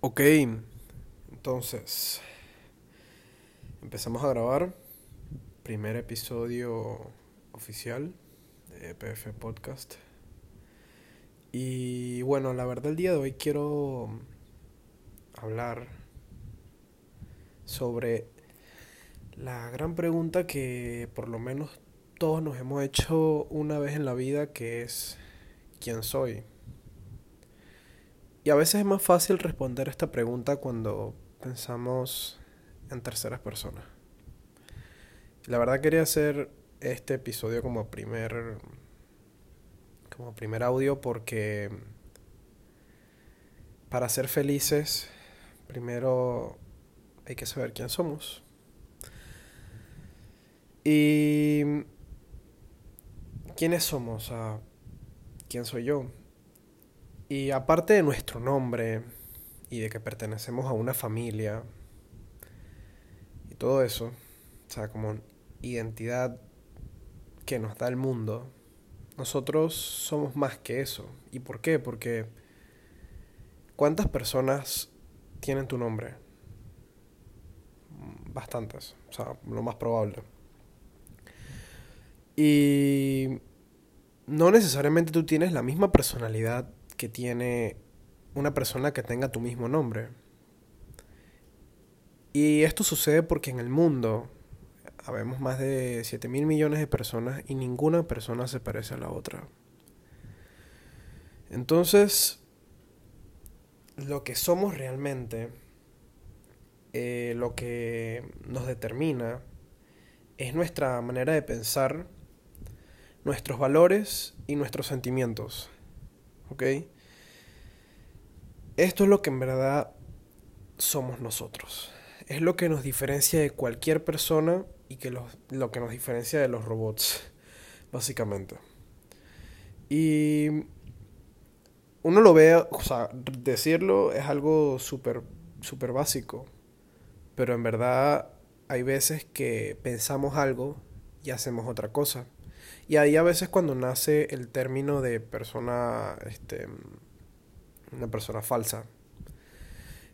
Ok, entonces empezamos a grabar. Primer episodio oficial de PF Podcast. Y bueno, la verdad el día de hoy quiero hablar sobre la gran pregunta que por lo menos todos nos hemos hecho una vez en la vida, que es ¿quién soy? Y a veces es más fácil responder esta pregunta cuando pensamos en terceras personas. La verdad quería hacer este episodio como primer como primer audio porque para ser felices primero hay que saber quién somos. Y quiénes somos, quién soy yo. Y aparte de nuestro nombre y de que pertenecemos a una familia y todo eso, o sea, como identidad que nos da el mundo, nosotros somos más que eso. ¿Y por qué? Porque ¿cuántas personas tienen tu nombre? Bastantes, o sea, lo más probable. Y no necesariamente tú tienes la misma personalidad que tiene una persona que tenga tu mismo nombre. Y esto sucede porque en el mundo habemos más de 7 mil millones de personas y ninguna persona se parece a la otra. Entonces, lo que somos realmente, eh, lo que nos determina, es nuestra manera de pensar, nuestros valores y nuestros sentimientos. Esto es lo que en verdad somos nosotros. Es lo que nos diferencia de cualquier persona y que lo que nos diferencia de los robots, básicamente. Y uno lo ve, o sea, decirlo es algo súper, súper básico, pero en verdad hay veces que pensamos algo y hacemos otra cosa. Y ahí a veces cuando nace el término de persona, este, una persona falsa.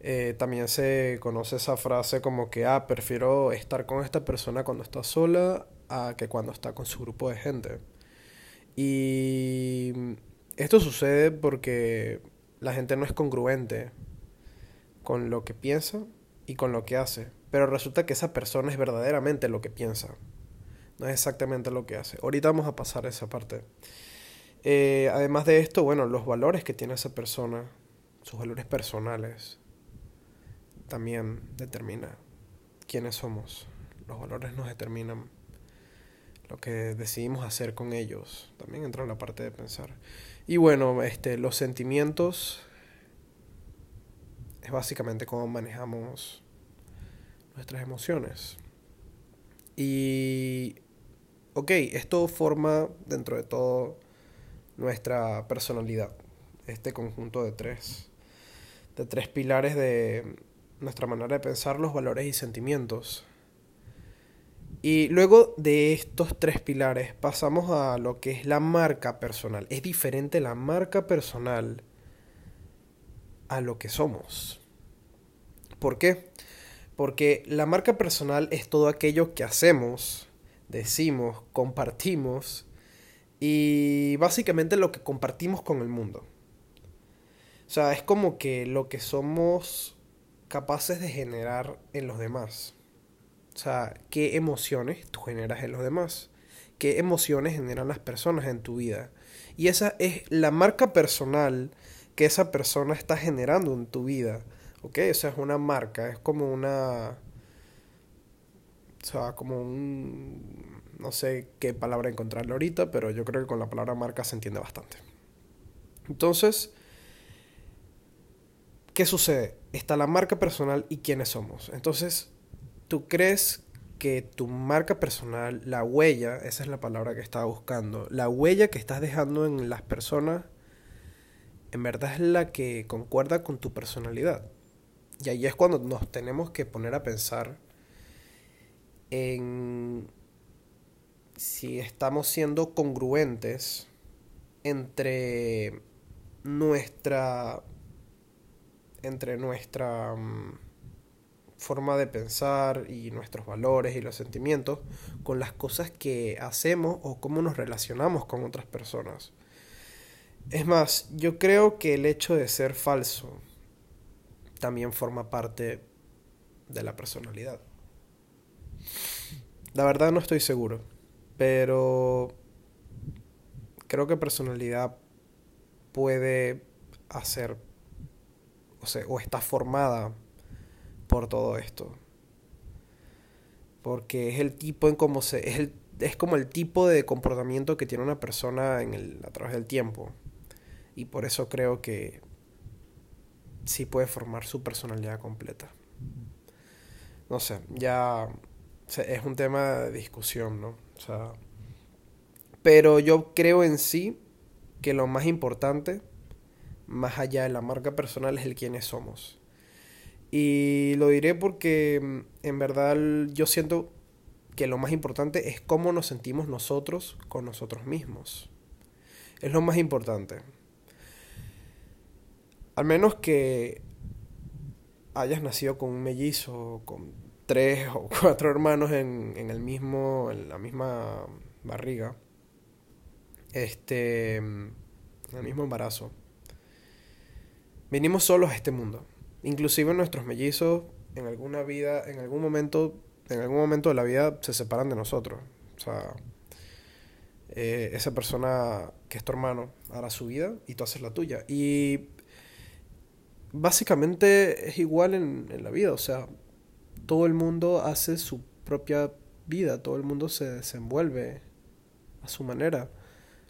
Eh, también se conoce esa frase como que, ah, prefiero estar con esta persona cuando está sola a que cuando está con su grupo de gente. Y esto sucede porque la gente no es congruente con lo que piensa y con lo que hace. Pero resulta que esa persona es verdaderamente lo que piensa no es exactamente lo que hace. Ahorita vamos a pasar a esa parte. Eh, además de esto, bueno, los valores que tiene esa persona, sus valores personales, también determina quiénes somos. Los valores nos determinan lo que decidimos hacer con ellos. También entra en la parte de pensar. Y bueno, este, los sentimientos es básicamente cómo manejamos nuestras emociones. Y ok, esto forma dentro de todo nuestra personalidad, este conjunto de tres, de tres pilares de nuestra manera de pensar, los valores y sentimientos. Y luego de estos tres pilares pasamos a lo que es la marca personal. Es diferente la marca personal a lo que somos. ¿Por qué? Porque la marca personal es todo aquello que hacemos decimos, compartimos y básicamente lo que compartimos con el mundo. O sea, es como que lo que somos capaces de generar en los demás. O sea, qué emociones tú generas en los demás. Qué emociones generan las personas en tu vida. Y esa es la marca personal que esa persona está generando en tu vida. ¿Ok? Esa es una marca, es como una o sea, como un... No sé qué palabra encontrarle ahorita, pero yo creo que con la palabra marca se entiende bastante. Entonces, ¿qué sucede? Está la marca personal y quiénes somos. Entonces, ¿tú crees que tu marca personal, la huella, esa es la palabra que estaba buscando, la huella que estás dejando en las personas, en verdad es la que concuerda con tu personalidad? Y ahí es cuando nos tenemos que poner a pensar en si estamos siendo congruentes entre nuestra entre nuestra mm, forma de pensar y nuestros valores y los sentimientos con las cosas que hacemos o cómo nos relacionamos con otras personas. Es más, yo creo que el hecho de ser falso también forma parte de la personalidad. La verdad no estoy seguro, pero creo que personalidad puede hacer, o, sea, o está formada por todo esto. Porque es el tipo en cómo se. Es, es como el tipo de comportamiento que tiene una persona en el, a través del tiempo. Y por eso creo que sí puede formar su personalidad completa. No sé, ya es un tema de discusión, ¿no? O sea, pero yo creo en sí que lo más importante, más allá de la marca personal, es el quiénes somos. Y lo diré porque mm, en verdad yo siento que lo más importante es cómo nos sentimos nosotros con nosotros mismos. Es lo más importante. Al menos que hayas nacido con un mellizo, con tres o cuatro hermanos en, el mismo, en la misma barriga, este, en el mismo embarazo. Venimos solos a este mundo. Inclusive nuestros mellizos en alguna vida, en algún momento, en algún momento de la vida se separan de nosotros. O sea, eh, esa persona que es tu hermano hará su vida y tú haces la tuya. Y básicamente es igual en, en la vida. O sea, todo el mundo hace su propia vida, todo el mundo se desenvuelve a su manera,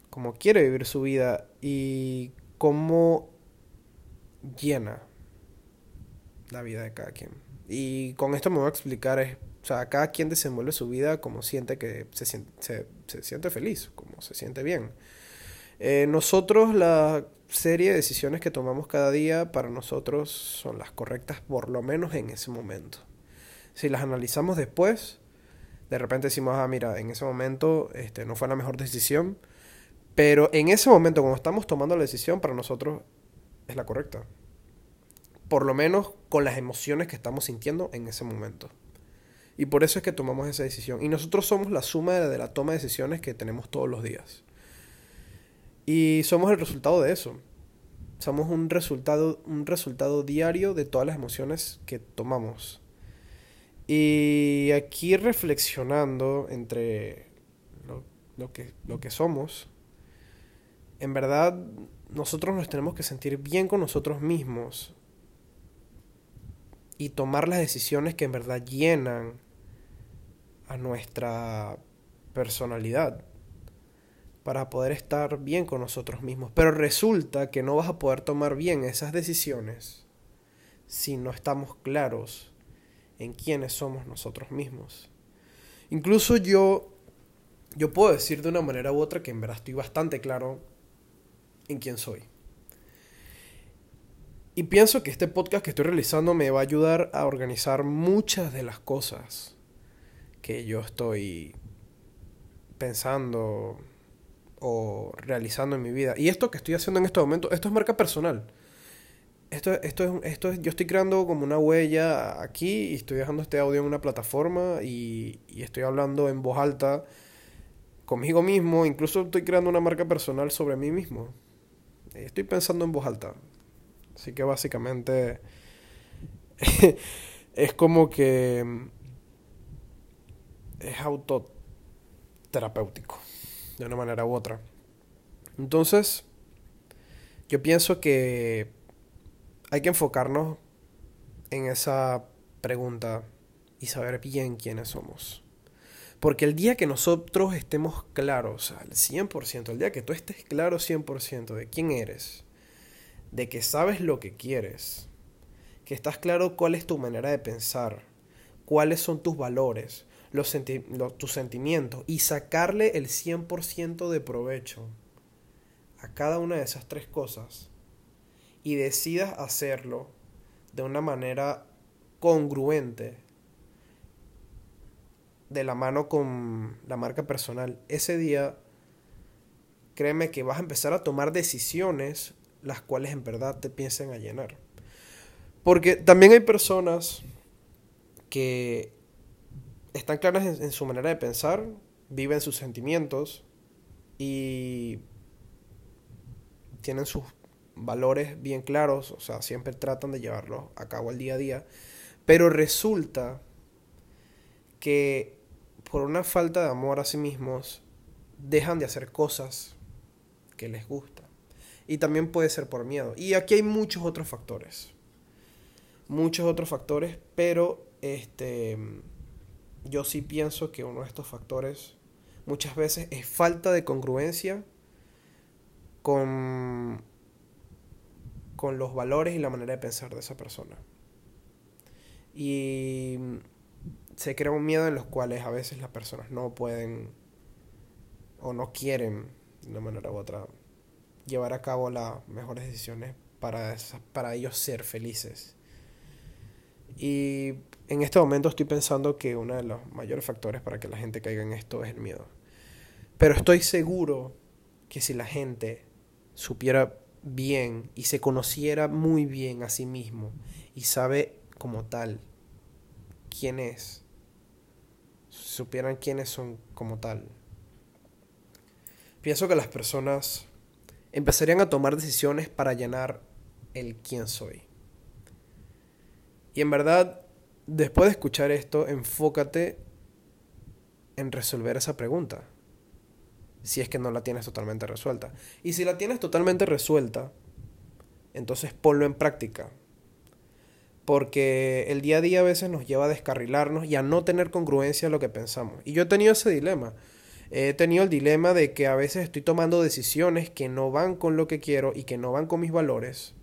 como quiere vivir su vida y cómo llena la vida de cada quien. Y con esto me voy a explicar, o sea, cada quien desenvuelve su vida como siente que se siente, se, siente feliz, como se siente bien. Eh, nosotros, la serie de decisiones que tomamos cada día, para nosotros son las correctas, por lo menos en ese momento. Si las analizamos después, de repente decimos, ah, mira, en ese momento este, no fue la mejor decisión, pero en ese momento, cuando estamos tomando la decisión, para nosotros es la correcta por lo menos con las emociones que estamos sintiendo en ese momento. Y por eso es que tomamos esa decisión. Y nosotros somos la suma de la toma de decisiones que tenemos todos los días. Y somos el resultado de eso. Somos un resultado, un resultado diario de todas las emociones que tomamos. Y aquí reflexionando entre lo, que, lo que somos, en verdad nosotros nos tenemos que sentir bien con nosotros mismos y tomar las decisiones que en verdad llenan a nuestra personalidad para poder estar bien con nosotros mismos. Pero resulta que no vas a poder tomar bien esas decisiones si no estamos claros en quiénes somos nosotros mismos. Incluso yo yo puedo decir de una manera u otra que en verdad estoy bastante claro en quién soy. Y pienso que este podcast que estoy realizando me va a ayudar a organizar muchas de las cosas que yo estoy pensando o realizando en mi vida. Y esto que estoy haciendo en este momento, esto es marca personal. Esto, esto, es, esto es, yo estoy creando como una huella aquí y estoy dejando este audio en una plataforma y, y estoy hablando en voz alta conmigo mismo. Incluso estoy creando una marca personal sobre mí mismo. Estoy pensando en voz alta. Así que básicamente es como que es autoterapéutico, de una manera u otra. Entonces, yo pienso que hay que enfocarnos en esa pregunta y saber bien quiénes somos. Porque el día que nosotros estemos claros al 100%, el día que tú estés claro 100% de quién eres, de que sabes lo que quieres, que estás claro cuál es tu manera de pensar, cuáles son tus valores, los tus sentimientos y sacarle el 100% de provecho a cada una de esas tres cosas y decidas hacerlo de una manera congruente de la mano con la marca personal, ese día créeme que vas a empezar a tomar decisiones las cuales en verdad te piensen a llenar. Porque también hay personas que están claras en, su manera de pensar, viven sus sentimientos y tienen sus valores bien claros, o sea, siempre tratan de llevarlos a cabo al día a día, pero resulta que por una falta de amor a sí mismos dejan de hacer cosas que les gustan. Y también puede ser por miedo. Y aquí hay muchos otros factores. Muchos otros factores, pero este yo sí pienso que uno de estos factores muchas veces es falta de congruencia con, con los valores y la manera de pensar de esa persona. Y se crea un miedo en los cuales a veces las personas no pueden o no quieren de una manera u otra llevar a cabo las mejores decisiones para, para ellos ser felices. Y en este momento estoy pensando que uno de los mayores factores para que la gente caiga en esto es el miedo. Pero estoy seguro que si la gente supiera bien y se conociera muy bien a sí mismo y sabe como tal quién es, supieran quiénes son como tal, pienso que las personas empezarían a tomar decisiones para llenar el quién soy. Y en verdad, después de escuchar esto, enfócate en resolver esa pregunta. Si es que no la tienes totalmente resuelta. Y si la tienes totalmente resuelta, entonces ponlo en práctica. Porque el día a día a veces nos lleva a descarrilarnos y a no tener congruencia en lo que pensamos. Y yo he tenido ese dilema. He tenido el dilema de que a veces estoy tomando decisiones que no van con lo que quiero y que no van con mis valores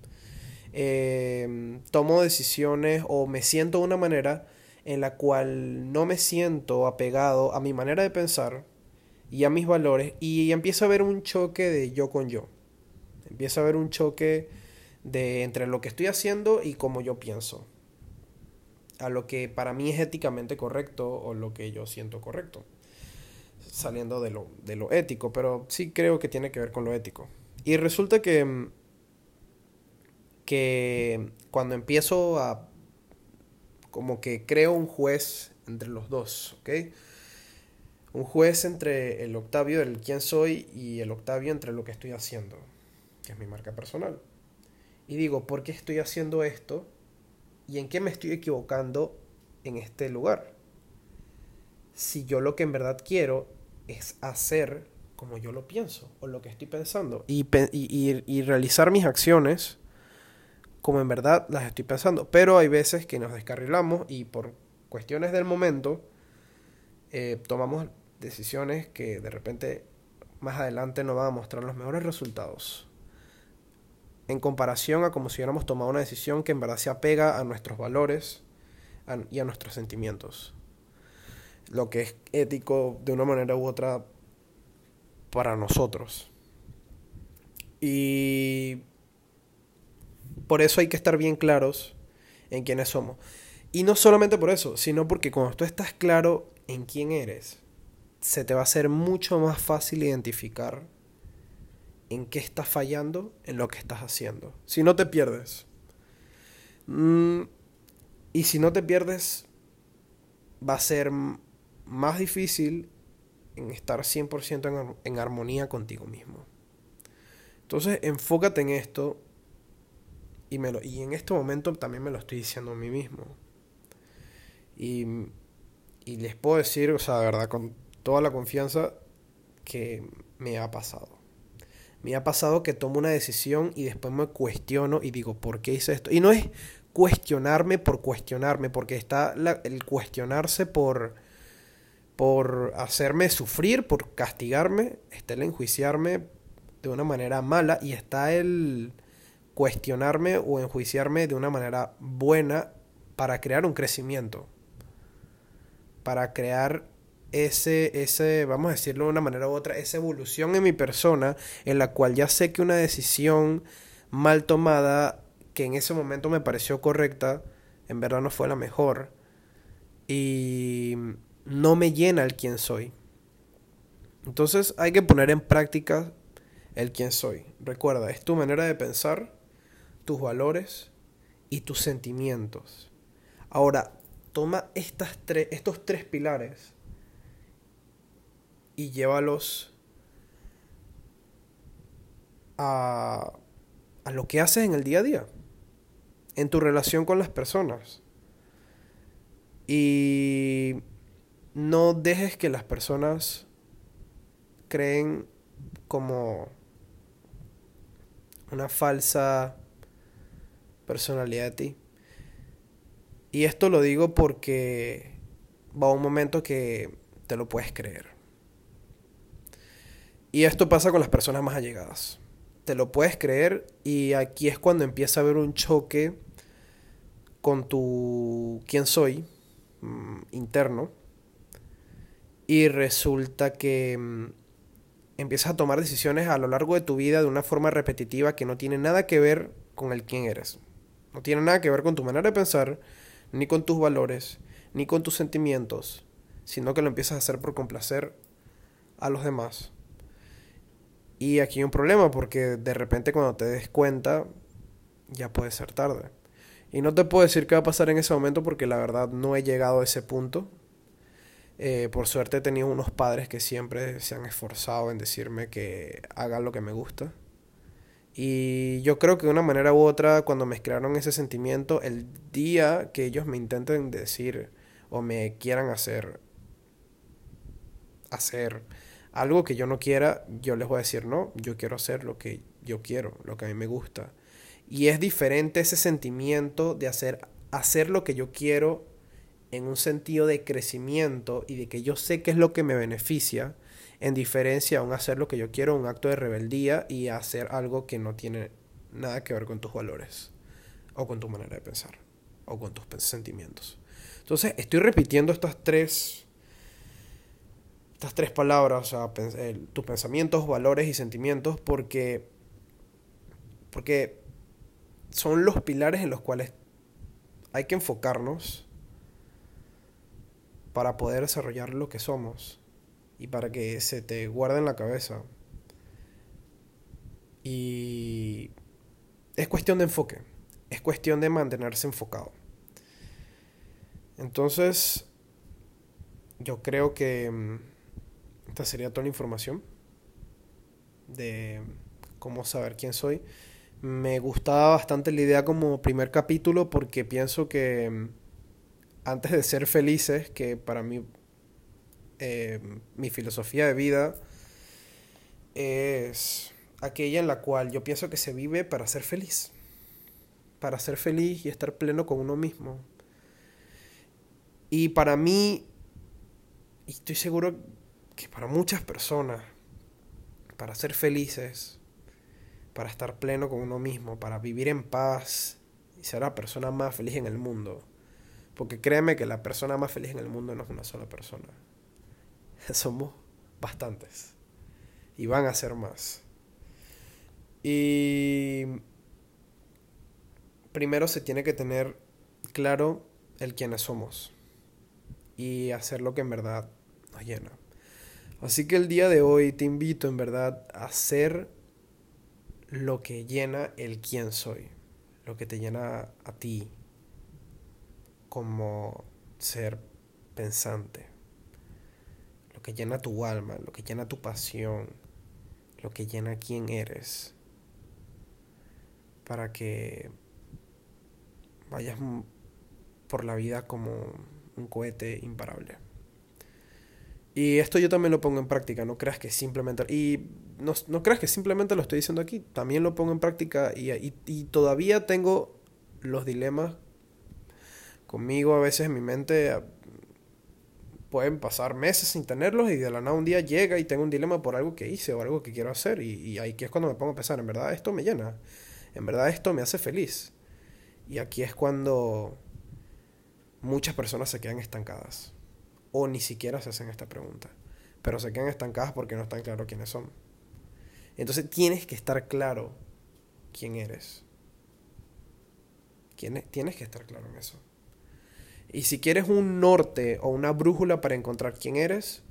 eh, tomo decisiones o me siento de una manera en la cual no me siento apegado a mi manera de pensar y a mis valores y empieza a haber un choque de yo con yo. Empieza a haber un choque de entre lo que estoy haciendo y cómo yo pienso. A lo que para mí es éticamente correcto o lo que yo siento correcto. Saliendo de lo, de lo ético, pero sí creo que tiene que ver con lo ético. Y resulta que mm, que cuando empiezo a como que creo un juez entre los dos, ¿ok? Un juez entre el Octavio del quién soy y el Octavio entre lo que estoy haciendo, que es mi marca personal. Y digo, ¿por qué estoy haciendo esto? ¿Y en qué me estoy equivocando en este lugar? Si yo lo que en verdad quiero es hacer como yo lo pienso o lo que estoy pensando y, y, y realizar mis acciones como en verdad las estoy pensando. Pero hay veces que nos descarrilamos y por cuestiones del momento eh, tomamos decisiones que de repente más adelante nos van a mostrar los mejores resultados. En comparación a como si hubiéramos tomado una decisión que en verdad se apega a nuestros valores y a nuestros sentimientos. Lo que es ético de una manera u otra para nosotros. Y por eso hay que estar bien claros en quiénes somos. Y no solamente por eso, sino porque cuando tú estás claro en quién eres, se te va a hacer mucho más fácil identificar en qué estás fallando en lo que estás haciendo. Si no te pierdes. Mm, y si no te pierdes, va a ser más difícil en estar 100% en, en armonía contigo mismo. Entonces, enfócate en esto y, me lo, y en este momento también me lo estoy diciendo a mí mismo. Y, y les puedo decir, o sea, de verdad, con toda la confianza que me ha pasado. Me ha pasado que tomo una decisión y después me cuestiono y digo, ¿por qué hice esto? Y no es cuestionarme por cuestionarme, porque está el cuestionarse por, por hacerme sufrir, por castigarme, está el enjuiciarme de una manera mala y está el cuestionarme o enjuiciarme de una manera buena para crear un crecimiento. Para crear ese, ese, vamos a decirlo de una manera u otra, esa evolución en mi persona en la cual ya sé que una decisión mal tomada, que en ese momento me pareció correcta, en verdad no fue la mejor. Y no me llena el quién soy. Entonces hay que poner en práctica el quién soy. Recuerda, es tu manera de pensar tus valores y tus sentimientos. Ahora, toma estas estos tres pilares y llévalos a, a lo que haces en el día a día, en tu relación con las personas. Y no dejes que las personas creen como una falsa personalidad de ti. Y esto lo digo porque va un momento que te lo puedes creer. Y esto pasa con las personas más allegadas. Te lo puedes creer y aquí es cuando empieza a haber un choque con tu quién soy mm, interno. Y resulta que mm, empiezas a tomar decisiones a lo largo de tu vida de una forma repetitiva que no tiene nada que ver con el quién eres. No tiene nada que ver con tu manera de pensar, ni con tus valores, ni con tus sentimientos, sino que lo empiezas a hacer por complacer a los demás. Y aquí hay un problema porque de repente cuando te des cuenta ya puede ser tarde. Y no te puedo decir qué va a pasar en ese momento porque la verdad no he llegado a ese punto. Eh, por suerte he tenido unos padres que siempre se han esforzado en decirme que haga lo que me gusta. Y yo creo que de una manera u otra, cuando me crearon ese sentimiento, el día que ellos me intenten decir o me quieran hacer hacer algo que yo no quiera, yo les voy a decir no, yo quiero hacer lo que yo quiero, lo que a mí me gusta. Y es diferente ese sentimiento de hacer hacer lo que yo quiero en un sentido de crecimiento y de que yo sé qué es lo que me beneficia, en diferencia a un hacer lo que yo quiero, un acto de rebeldía y hacer algo que no tiene nada que ver con tus valores o con tu manera de pensar o con tus sentimientos. Entonces, estoy repitiendo estas tres estas tres palabras, o sea, tus pensamientos, valores y sentimientos porque porque son los pilares en los cuales hay que enfocarnos para poder desarrollar lo que somos y para que se te guarde en la cabeza. Y es cuestión de enfoque, es cuestión de mantenerse enfocado. Entonces, yo creo que mm, esta sería toda la información de cómo saber quién soy. Me gustaba bastante la idea como primer capítulo porque pienso que mm, antes de ser felices, que para mí eh, mi filosofía de vida es aquella en la cual yo pienso que se vive para ser feliz, para ser feliz y estar pleno con uno mismo. Y para mí, y estoy seguro que para muchas personas, para ser felices, para estar pleno con uno mismo, para vivir en paz y ser la persona más feliz en el mundo, porque créeme que la persona más feliz en el mundo no es una sola persona. Somos bastantes. Y van a ser más. Y primero se tiene que tener claro el quiénes somos. Y hacer lo que en verdad nos llena. Así que el día de hoy te invito en verdad a hacer lo que llena el quién soy. Lo que te llena a ti, como ser pensante. Lo que llena tu alma, lo que llena tu pasión, lo que llena quién eres. Para que vayas por la vida como un cohete imparable. Y esto yo también lo pongo en práctica, no creas que simplemente... Y no, no creas que simplemente lo estoy diciendo aquí, también lo pongo en práctica y, y todavía tengo los dilemas Conmigo a veces en mi mente pueden pasar meses sin tenerlos y de la nada un día llega y tengo un dilema por algo que hice o algo que quiero hacer y, y aquí es cuando me pongo a pensar, en verdad esto me llena, en verdad esto me hace feliz. Y aquí es cuando muchas personas se quedan estancadas o ni siquiera se hacen esta pregunta, pero se quedan estancadas porque no están claros quiénes son. Entonces tienes que estar claro quién eres. Tienes que estar claro en eso. Y si quieres un norte o una brújula para encontrar quién eres,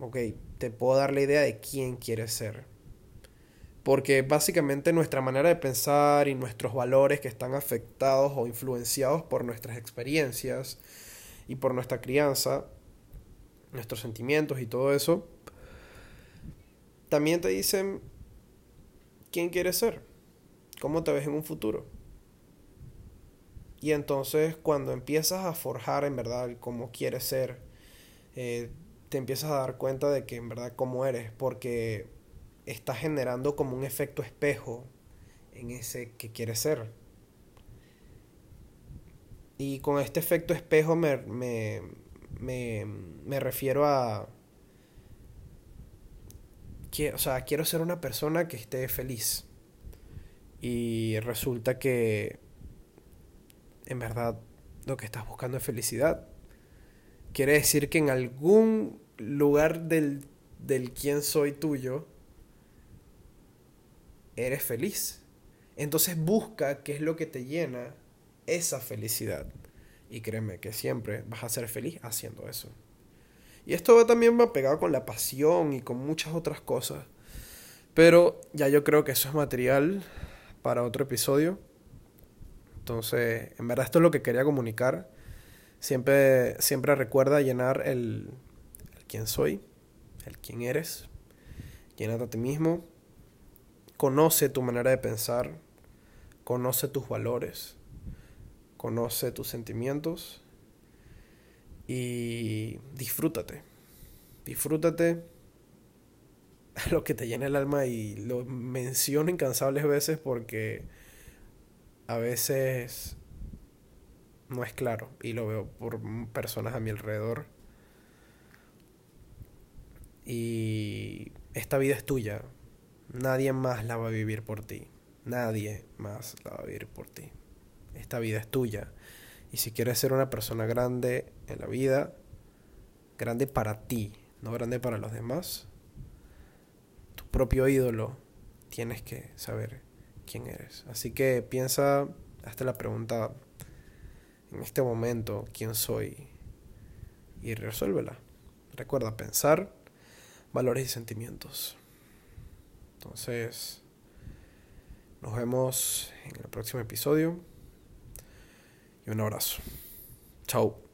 ok, te puedo dar la idea de quién quieres ser. Porque básicamente nuestra manera de pensar y nuestros valores que están afectados o influenciados por nuestras experiencias y por nuestra crianza, nuestros sentimientos y todo eso, también te dicen quién quieres ser, cómo te ves en un futuro. Y entonces cuando empiezas a forjar en verdad cómo quieres ser, eh, te empiezas a dar cuenta de que en verdad cómo eres, porque estás generando como un efecto espejo en ese que quieres ser. Y con este efecto espejo me, me, me, me refiero a... Quiero, o sea, quiero ser una persona que esté feliz. Y resulta que en verdad lo que estás buscando es felicidad. Quiere decir que en algún lugar del, del quién soy tuyo, eres feliz. Entonces busca qué es lo que te llena esa felicidad. Y créeme que siempre vas a ser feliz haciendo eso. Y esto también va pegado con la pasión y con muchas otras cosas. Pero ya yo creo que eso es material para otro episodio. Entonces, en verdad esto es lo que quería comunicar. Siempre, siempre recuerda llenar el, el quién soy, el quién eres. Llénate a ti mismo. Conoce tu manera de pensar. Conoce tus valores. Conoce tus sentimientos. Y disfrútate. Disfrútate lo que te llena el alma y lo menciono incansables veces porque a veces no es claro y lo veo por personas a mi alrededor. Y esta vida es tuya. Nadie más la va a vivir por ti. Nadie más la va a vivir por ti. Esta vida es tuya. Y si quieres ser una persona grande en la vida, grande para ti, no grande para los demás, tu propio ídolo, tienes que saber quién eres. Así que piensa, hazte la pregunta en este momento, ¿quién soy? Y resuélvela. Recuerda pensar, valores y sentimientos. Entonces, nos vemos en el próximo episodio. Y un abrazo. Chao.